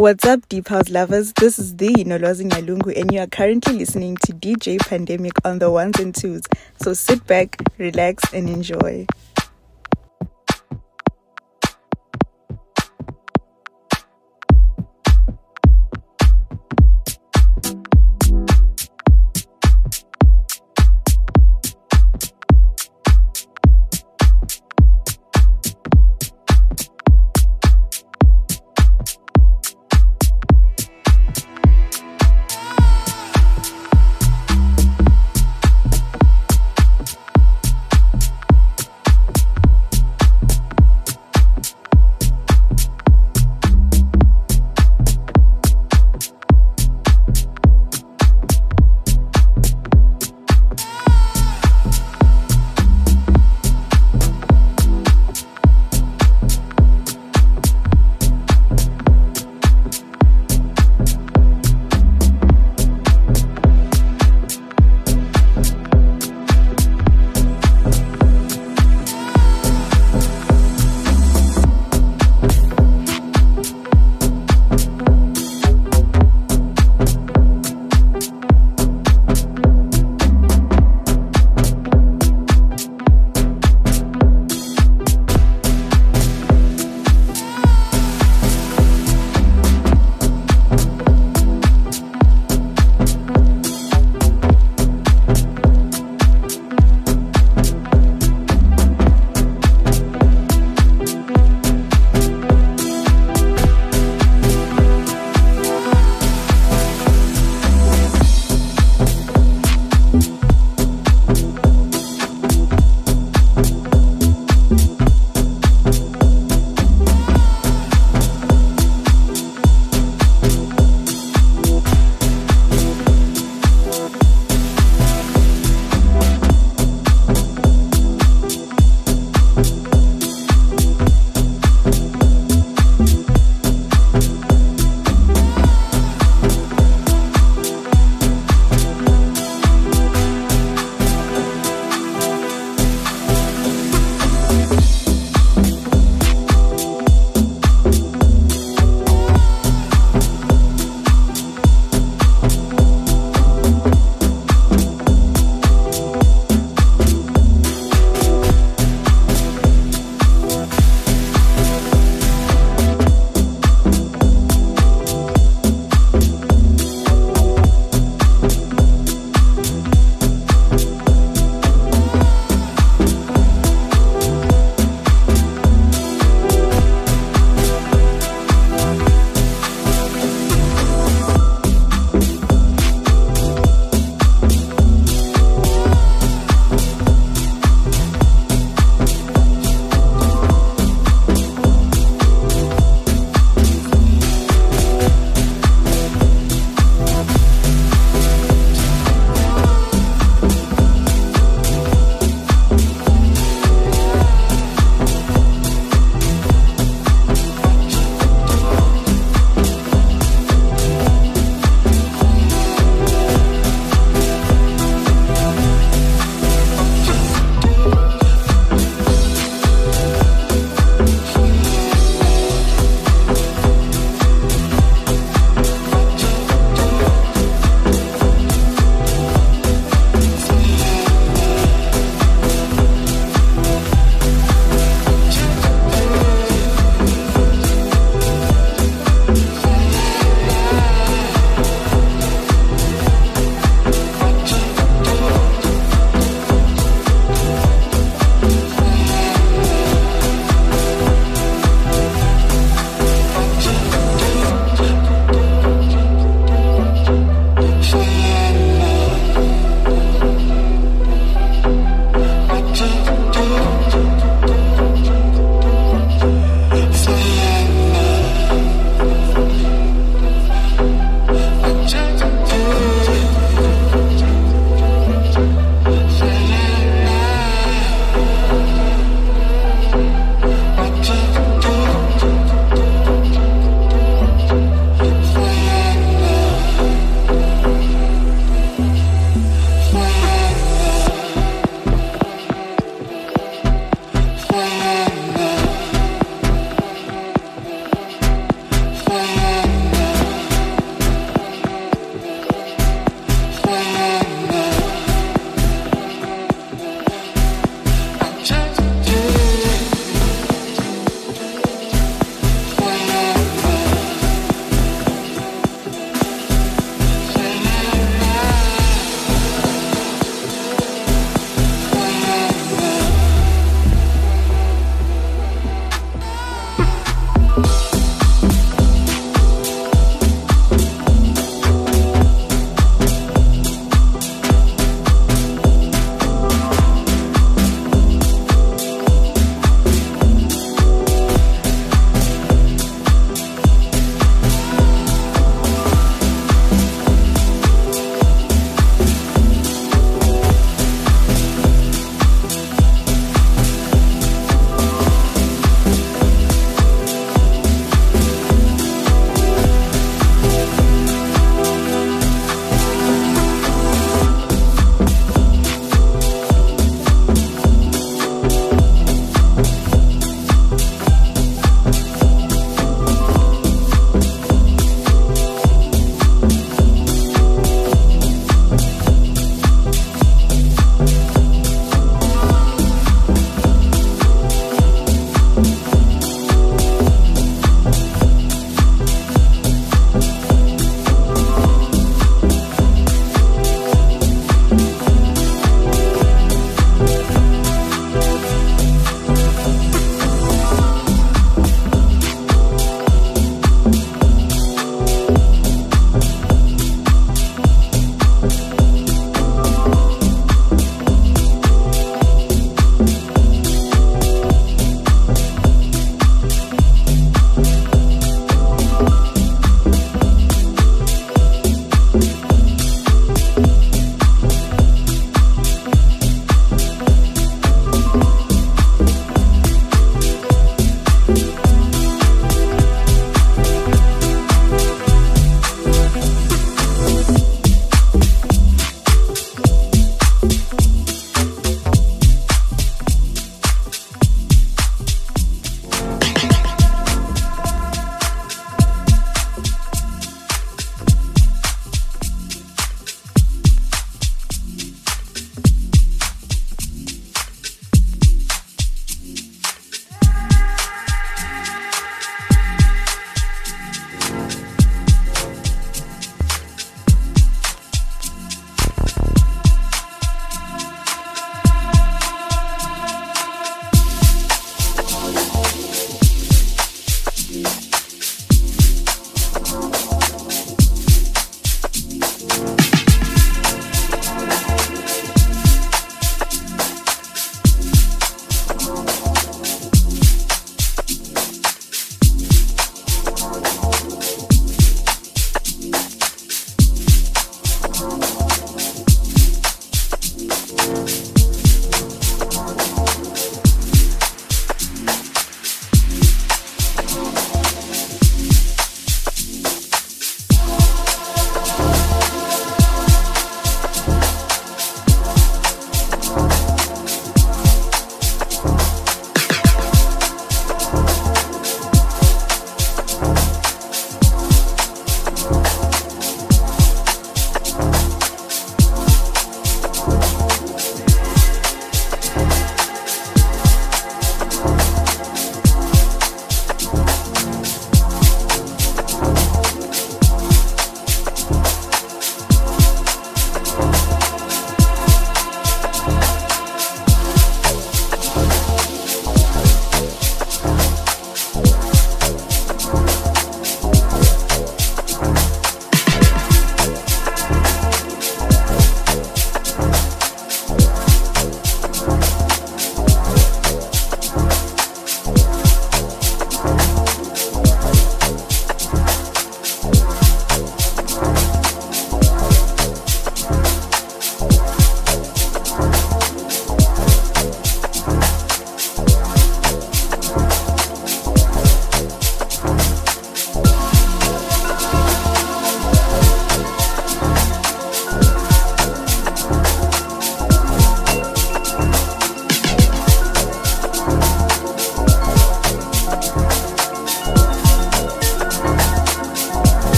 What's up, Deep House lovers? This is the Nolozi Nyalungu, and you are currently listening to DJ Pandemic on the ones and twos. So sit back, relax, and enjoy.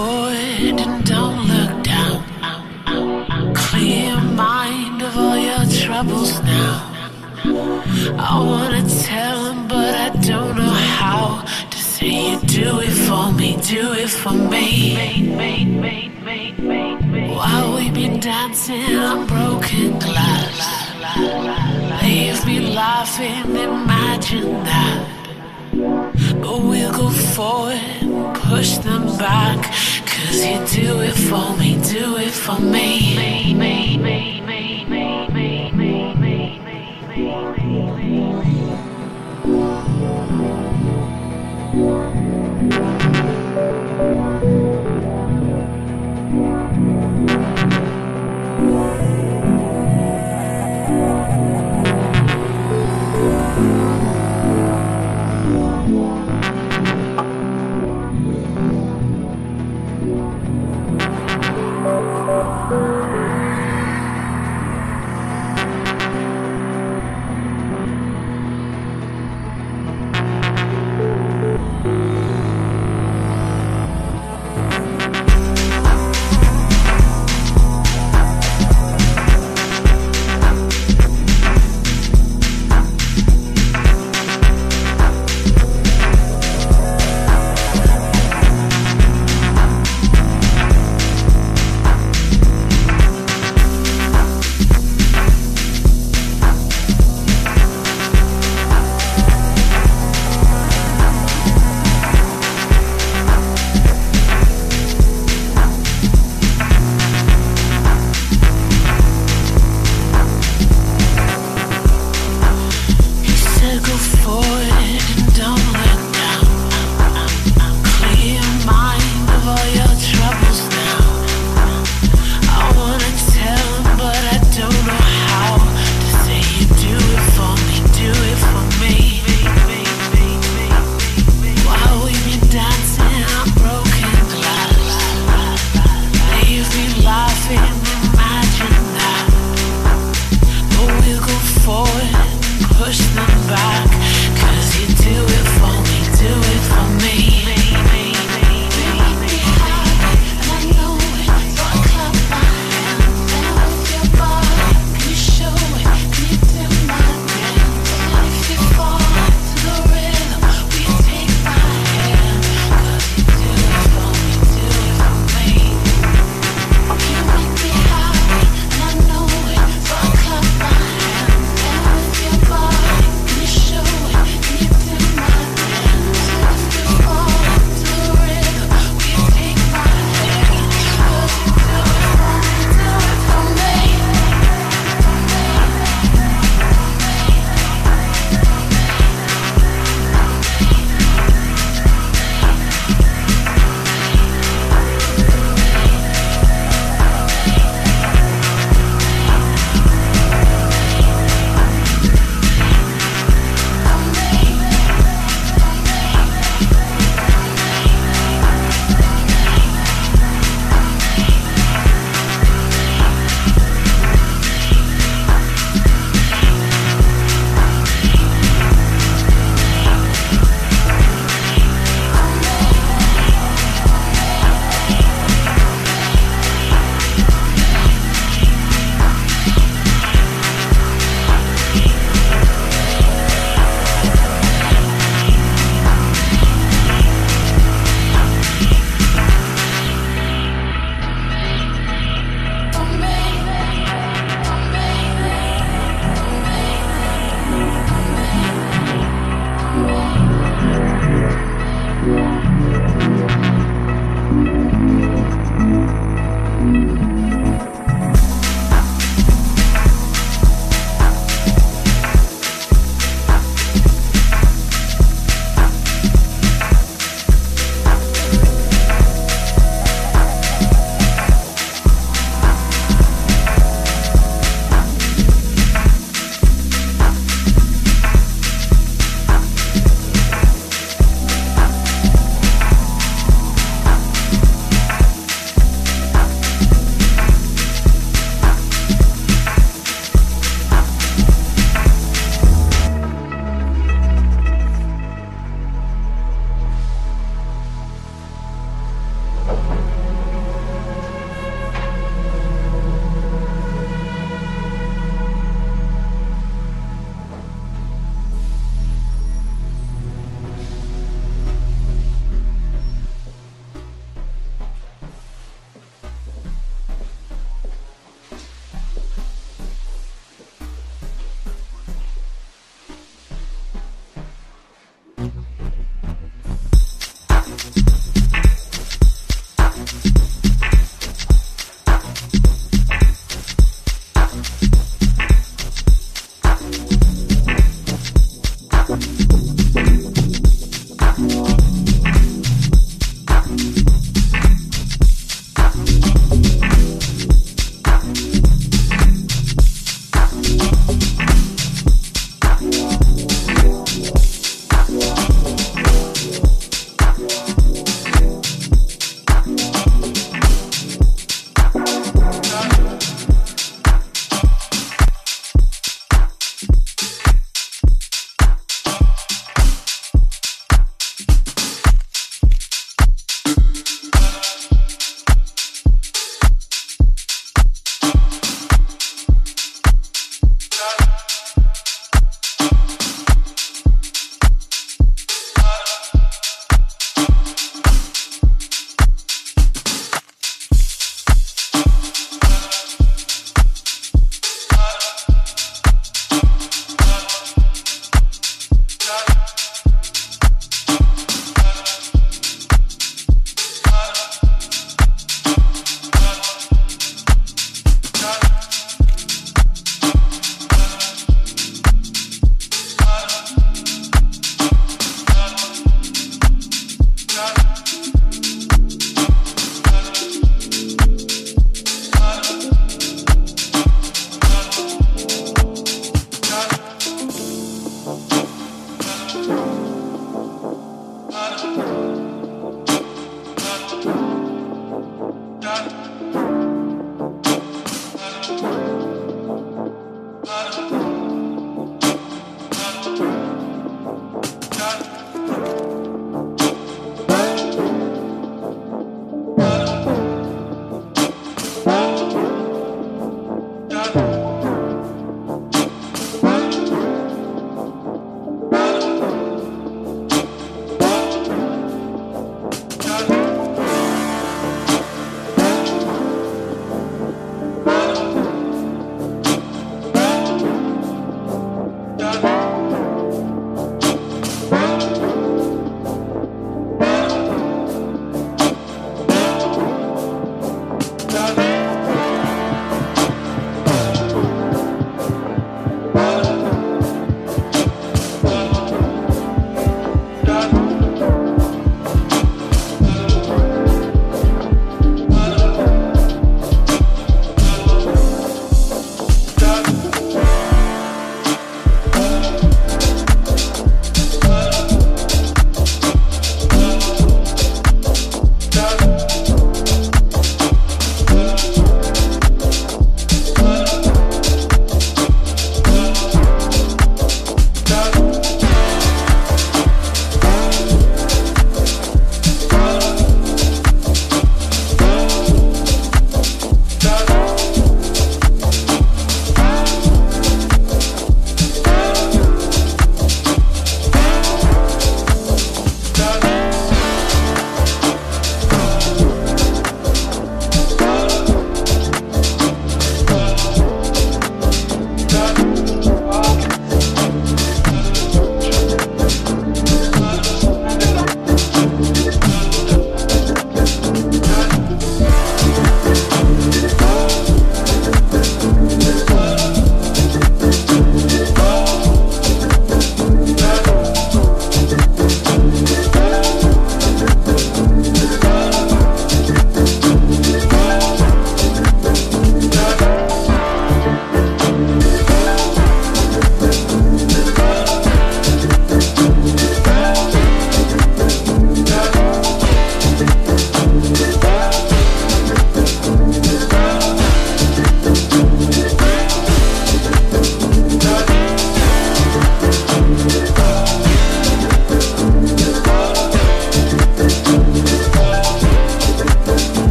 and don't look down. Clear your mind of all your troubles now. I wanna tell him, but I don't know how to say it. Do it for me, do it for me. While we be dancing on broken glass, leave been laughing, imagine that. But we'll go forward, push them back. Cause you do it for me, do it for me. me, me, me, me, me, me, me.